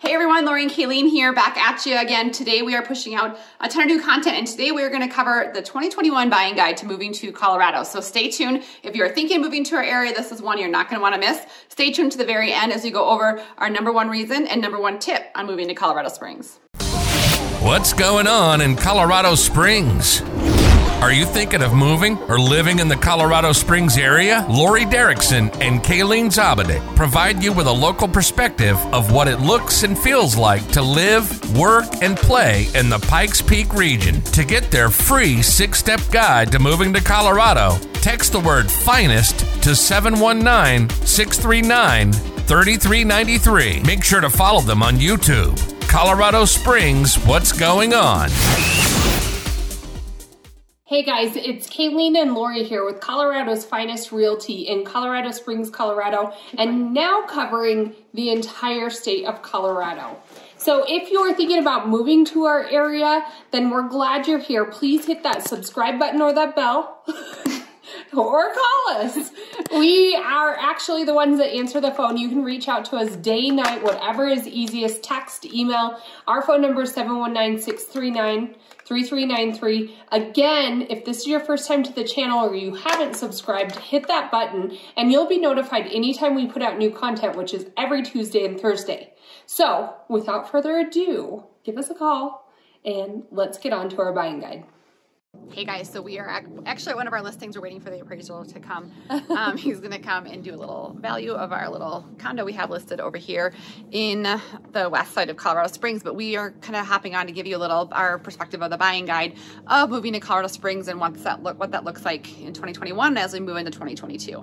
Hey everyone, and Kalene here, back at you again. Today we are pushing out a ton of new content and today we are gonna cover the 2021 buying guide to moving to Colorado. So stay tuned. If you're thinking moving to our area, this is one you're not gonna wanna miss. Stay tuned to the very end as we go over our number one reason and number one tip on moving to Colorado Springs. What's going on in Colorado Springs? Are you thinking of moving or living in the Colorado Springs area? Laurie Derickson and Kalene Zabade provide you with a local perspective of what it looks and feels like to live, work, and play in the Pikes Peak region. To get their free six step guide to moving to Colorado, text the word finest to 719 639 3393. Make sure to follow them on YouTube. Colorado Springs, what's going on? Hey guys, it's Kalene and Laurie here with Colorado's Finest Realty in Colorado Springs, Colorado, and now covering the entire state of Colorado. So if you're thinking about moving to our area, then we're glad you're here. Please hit that subscribe button or that bell. or call us. We are actually the ones that answer the phone. You can reach out to us day, night, whatever is easiest. Text, email. Our phone number is 719 639 3393. Again, if this is your first time to the channel or you haven't subscribed, hit that button and you'll be notified anytime we put out new content, which is every Tuesday and Thursday. So without further ado, give us a call and let's get on to our buying guide. Hey guys, so we are actually one of our listings. We're waiting for the appraisal to come. Um, he's going to come and do a little value of our little condo we have listed over here in the west side of Colorado Springs. But we are kind of hopping on to give you a little our perspective of the buying guide of moving to Colorado Springs and what's that look what that looks like in 2021 as we move into 2022.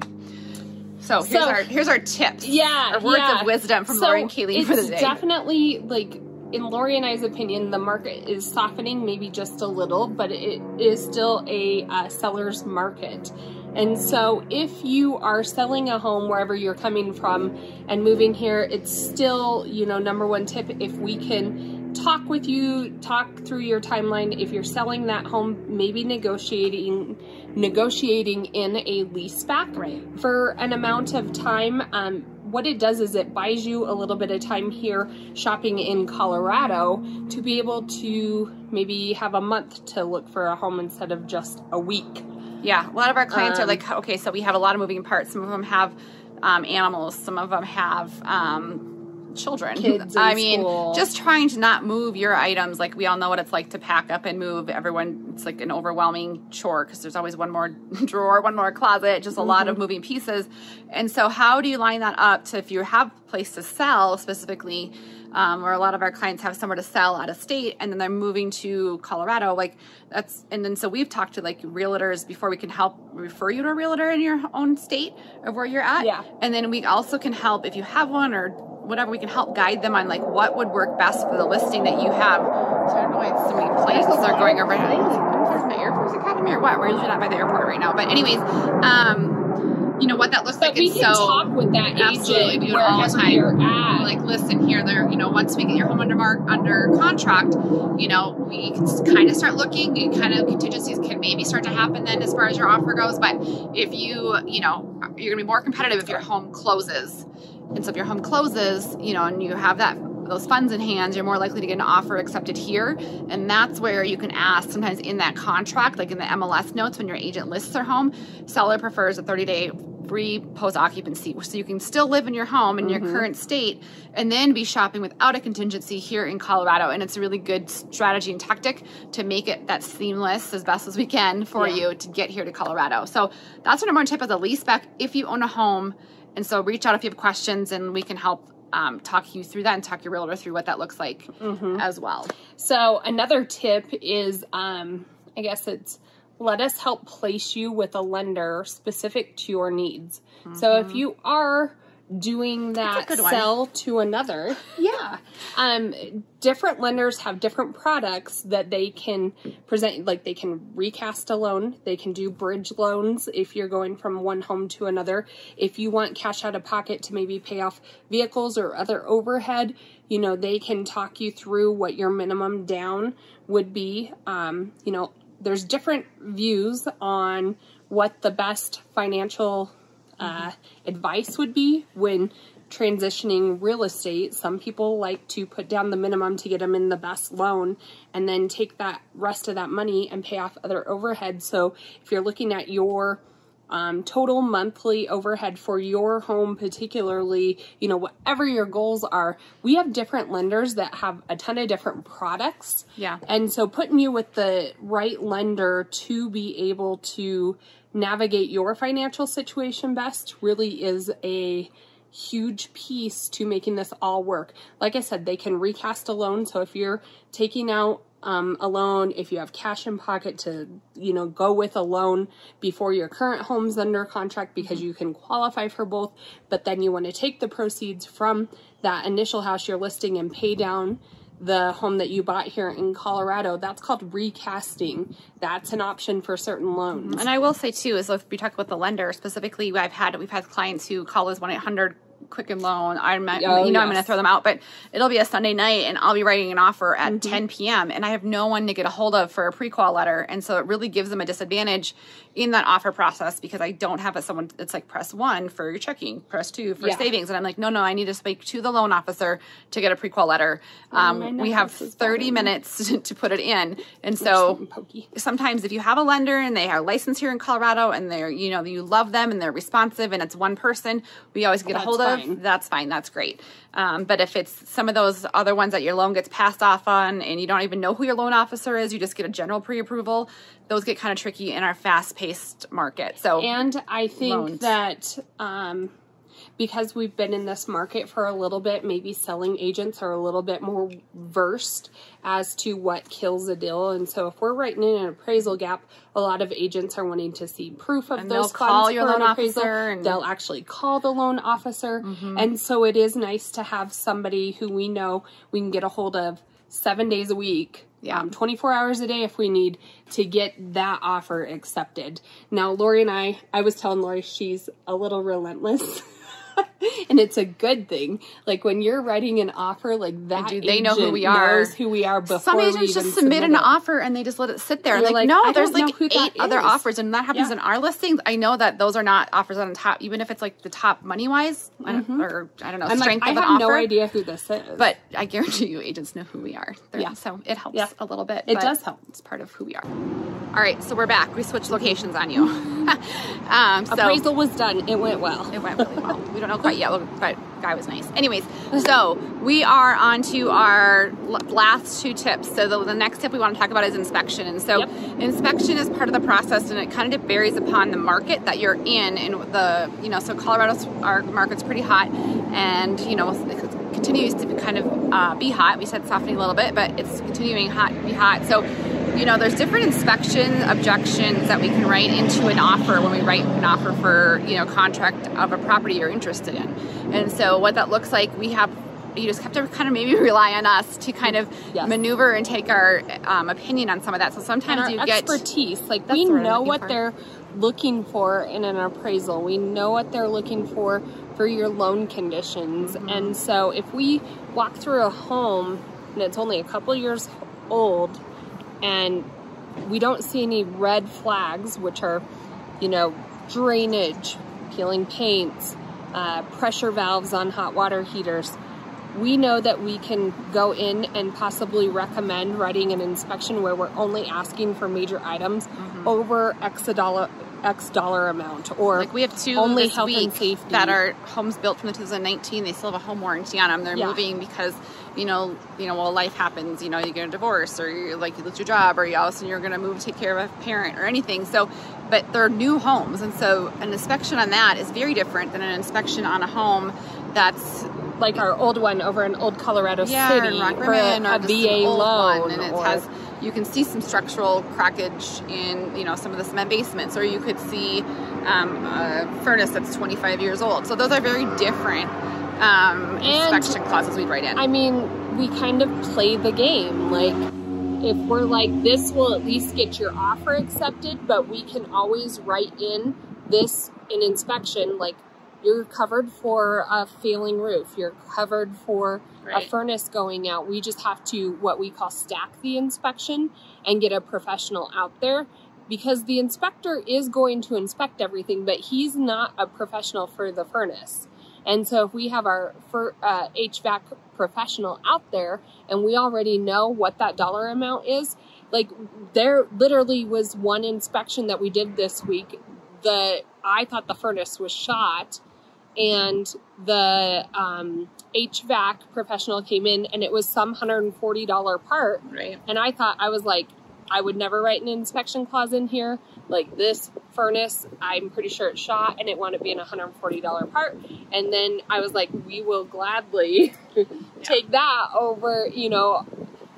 So here's so, our here's our tips. Yeah, our words yeah. of wisdom from so and Kalene for the day. Definitely like in Laurie and I's opinion, the market is softening maybe just a little, but it is still a uh, seller's market. And so, if you are selling a home wherever you're coming from and moving here, it's still, you know, number one tip if we can talk with you, talk through your timeline. If you're selling that home, maybe negotiating negotiating in a lease back right. for an amount of time. Um, what it does is it buys you a little bit of time here shopping in Colorado to be able to maybe have a month to look for a home instead of just a week. Yeah, a lot of our clients um, are like, okay, so we have a lot of moving parts. Some of them have um, animals, some of them have um, children. Kids I mean, just trying to not move your items. Like we all know what it's like to pack up and move. Everyone, it's like an overwhelming chore because there's always one more drawer, one more closet, just a mm-hmm. lot of mm-hmm. moving pieces. And so, how do you line that up to if you have a place to sell specifically? Um, where a lot of our clients have somewhere to sell out of state and then they're moving to Colorado. Like that's, and then so we've talked to like realtors before we can help refer you to a realtor in your own state of where you're at. Yeah. And then we also can help if you have one or whatever we can help guide them on like what would work best for the listing that you have. So I don't know why so many planes are going over. There's my Air Force Academy or what? We're usually not by the airport right now. But anyways, um, you know what that looks but like. We can so, talk with that absolutely agent all the time. You're at. Like, listen here, there. You know, once we get your home under mark under contract, you know, we can kind of start looking. And kind of contingencies can maybe start to happen then as far as your offer goes. But if you, you know, you're going to be more competitive if your home closes and so if your home closes, you know, and you have that those funds in hand, you're more likely to get an offer accepted here. And that's where you can ask sometimes in that contract, like in the MLS notes when your agent lists their home, seller prefers a 30 day free post occupancy. So you can still live in your home in mm-hmm. your current state and then be shopping without a contingency here in Colorado. And it's a really good strategy and tactic to make it that seamless as best as we can for yeah. you to get here to Colorado. So that's our number one tip as a lease back if you own a home and so reach out if you have questions and we can help um, talk you through that and talk your realtor through what that looks like mm-hmm. as well. So another tip is, um, I guess it's let us help place you with a lender specific to your needs. Mm-hmm. So if mm-hmm. you are doing that sell to another. Yeah. Um, different lenders have different products that they can present, like they can recast a loan, they can do bridge loans if you're going from one home to another. If you want cash out of pocket to maybe pay off vehicles or other overhead, you know, they can talk you through what your minimum down would be. Um, you know, there's different views on what the best financial uh, advice would be when transitioning real estate, some people like to put down the minimum to get them in the best loan and then take that rest of that money and pay off other overhead. So if you're looking at your um, total monthly overhead for your home, particularly, you know, whatever your goals are, we have different lenders that have a ton of different products. Yeah. And so putting you with the right lender to be able to navigate your financial situation best really is a huge piece to making this all work. Like I said, they can recast a loan. So if you're taking out um, a loan, if you have cash in pocket to, you know, go with a loan before your current home's under contract because you can qualify for both, but then you want to take the proceeds from that initial house you're listing and pay down the home that you bought here in Colorado, that's called recasting. That's an option for certain loans. And I will say too, is if we talk about the lender specifically, I've had we've had clients who call us one eight hundred Quicken Loan. I'm, oh, you know, yes. I'm going to throw them out, but it'll be a Sunday night and I'll be writing an offer at mm-hmm. 10 p.m. and I have no one to get a hold of for a pre-qual letter. And so it really gives them a disadvantage in that offer process because I don't have a, someone that's like press one for your checking, press two for yeah. savings. And I'm like, no, no, I need to speak to the loan officer to get a pre-qual letter. Oh, um, we have 30 minutes to put it in. And so sometimes if you have a lender and they are licensed here in Colorado and they're, you know, you love them and they're responsive and it's one person, we always get a hold fine. That's fine. That's great. Um, but if it's some of those other ones that your loan gets passed off on and you don't even know who your loan officer is, you just get a general pre-approval, those get kind of tricky in our fast-paced market. So and I think loans. that um, because we've been in this market for a little bit, maybe selling agents are a little bit more versed as to what kills a deal. And so if we're writing in an appraisal gap, a lot of agents are wanting to see proof of and those they'll call your loan officer and they'll actually call the loan officer. Mm-hmm. And so it is nice to have somebody who we know we can get a hold of seven days a week yeah. Um, 24 hours a day if we need to get that offer accepted. Now, Laurie and I, I was telling Laurie she's a little relentless. and it's a good thing. Like when you're writing an offer like that, Dude, they know who we are. Knows who we are before. Some agents just submit an it. offer and they just let it sit there. Like, like, no, there's like eight other offers, and that happens yeah. in our listings. I know that those are not offers on top, even if it's like the top money wise, mm-hmm. or I don't know, I'm strength like, of I have no idea who this is, but I guarantee you, agents know who we are. They're, yeah, so it helps yeah. a little bit. It does help. It's part of who we are. All right, so we're back. We switched locations on you. um, so Appraisal was done. It went well. It went really well. We don't know quite yet, but guy was nice. Anyways, so we are on to our last two tips. So the, the, next tip we want to talk about is inspection. And so yep. inspection is part of the process, and it kind of varies upon the market that you're in. And the you know, so Colorado's our market's pretty hot, and you know, it continues to kind of uh, be hot. We said softening a little bit, but it's continuing hot, to be hot. So you know, there's different inspection objections that we can write into an offer when we write an offer for, you know, contract of a property you're interested in. And so what that looks like, we have you just have to kind of maybe rely on us to kind of yes. maneuver and take our um, opinion on some of that. So sometimes you get expertise. Like we know what for. they're looking for in an appraisal. We know what they're looking for for your loan conditions. Mm-hmm. And so if we walk through a home and it's only a couple years old and we don't see any red flags, which are, you know, drainage, peeling paints, uh, pressure valves on hot water heaters. We know that we can go in and possibly recommend writing an inspection where we're only asking for major items mm-hmm. over X dollar X dollar amount, or like we have two only health and safety that are homes built from the 2019. They still have a home warranty on them. They're yeah. moving because you know, you know, well, life happens. You know, you get a divorce, or you like you lose your job, or you all of a sudden you're going to move take care of a parent or anything. So, but they're new homes, and so an inspection on that is very different than an inspection on a home that's like our old one over in Old Colorado yeah, City for a, a VA loan, and it or... has you can see some structural crackage in you know some of the cement basements, or you could see um, a furnace that's 25 years old. So those are very different um, inspection clauses we'd write in. I mean, we kind of play the game. Like, if we're like, this will at least get your offer accepted, but we can always write in this in inspection, like, you're covered for a failing roof, you're covered for right. a furnace going out. We just have to, what we call stack the inspection and get a professional out there because the inspector is going to inspect everything, but he's not a professional for the furnace. And so if we have our for, uh, HVAC professional out there and we already know what that dollar amount is, like there literally was one inspection that we did this week. The I thought the furnace was shot and the um, HVAC professional came in and it was some $140 part. Right. And I thought, I was like, I would never write an inspection clause in here. Like this furnace, I'm pretty sure it's shot and it wound up being a $140 part. And then I was like, we will gladly take that over, you know,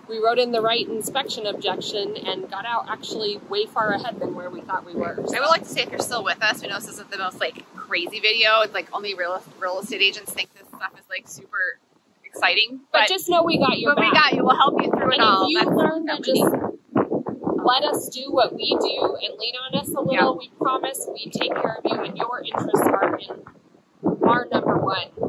we wrote in the right inspection objection and got out actually way far ahead than where we thought we were. So. I would like to say if you're still with us, we know this isn't the most like crazy video. It's like only real real estate agents think this stuff is like super exciting. But, But, just know we got you. but we got you. We'll help you through it all. if you That's- learn to that just let us do what we do and lean on us a little, Yeah. we promise we take care of you and your interests are in our number one.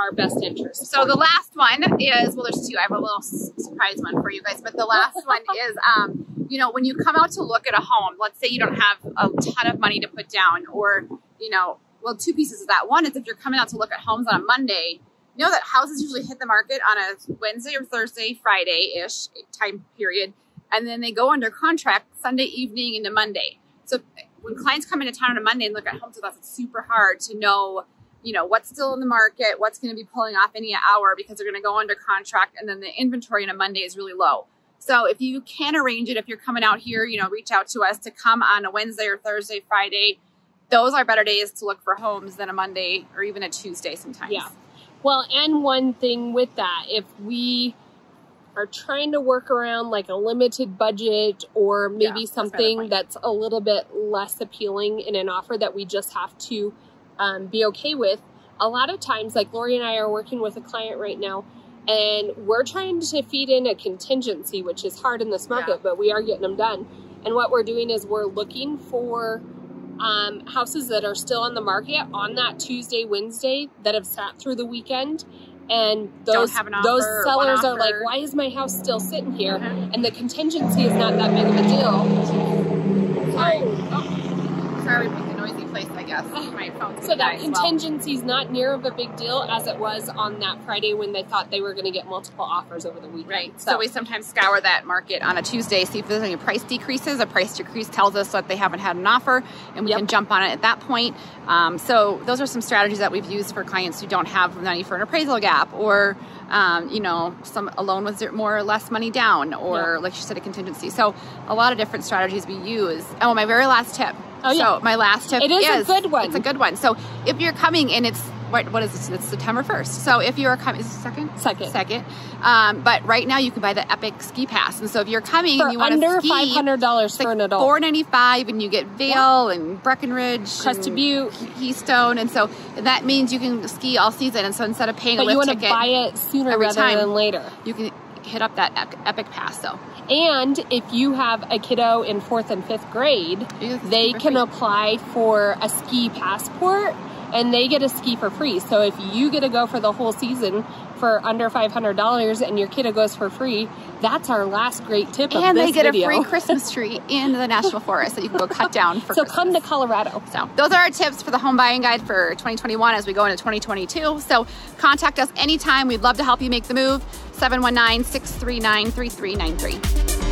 Our best interest. So the last one is well, there's two. I have a little surprise one for you guys, but the last one is, um, you know, when you come out to look at a home, let's say you don't have a ton of money to put down, or you know, well, two pieces of that. One is if you're coming out to look at homes on a Monday, you know that houses usually hit the market on a Wednesday or Thursday, Friday ish time period, and then they go under contract Sunday evening into Monday. So when clients come into town on a Monday and look at homes with us, it's super hard to know you know what's still in the market what's going to be pulling off any hour because they're going to go under contract and then the inventory on a monday is really low so if you can arrange it if you're coming out here you know reach out to us to come on a wednesday or thursday friday those are better days to look for homes than a monday or even a tuesday sometimes Yeah. Well, and one thing with that, if we are trying to work around like a limited budget or maybe Yeah, that's something point. that's a little bit less appealing in an offer that we just have to um, be okay with, a lot of times, like Laurie and I are working with a client right now, and we're trying to feed in a contingency, which is hard in this market, Yeah. but we are getting them done. And what we're doing is we're looking for um, houses that are still on the market on that Tuesday, Wednesday that have sat through the weekend. And those have an those sellers are like, why is my house still sitting here? Mhm. And the contingency is not that big of a deal. sorry oh, sorry we picked a noisy place i guess my phone's So that contingency is not near of a big deal as it was on that Friday when they thought they were going to get multiple offers over the weekend. Right. So, we sometimes scour that market on a Tuesday, see if there's any price decreases. A price decrease tells us that they haven't had an offer, and we Yep. can jump on it at that point. Um, so those are some strategies that we've used for clients who don't have money for an appraisal gap, or um, you know, some a loan with zero- more or less money down, or Yeah. like you said, a contingency. So a lot of different strategies we use. Oh, my very last tip. Oh, yeah. So my last tip It is a good one. It's a good one. So if you're coming and it's what what is it? It's September first. So if you're coming, is it second? Second. Second. Um, but right now you can buy the Epic Ski Pass, and so if you're coming For and you want under to ski, under five hundred dollars for like an adult. four ninety five, and you get Vail and Breckenridge, Crested Butte. Keystone, and so that means you can ski all season. And so instead of paying but a you lift want to buy it sooner rather time. than later. you can hit up that Epic Pass. So And if you have a kiddo in fourth and fifth grade, they can free. apply for a ski passport and they get a ski for free. So if you get to go for the whole season for under $500 and your kiddo goes for free, that's our last great tip of and they get video. a free Christmas tree in the national forest that you can go cut down for. so Christmas. come to Colorado. So those are our tips for the home buying guide for 2021 as we go into 2022. So contact us anytime. We'd love to help you make the move. 719 639 3393.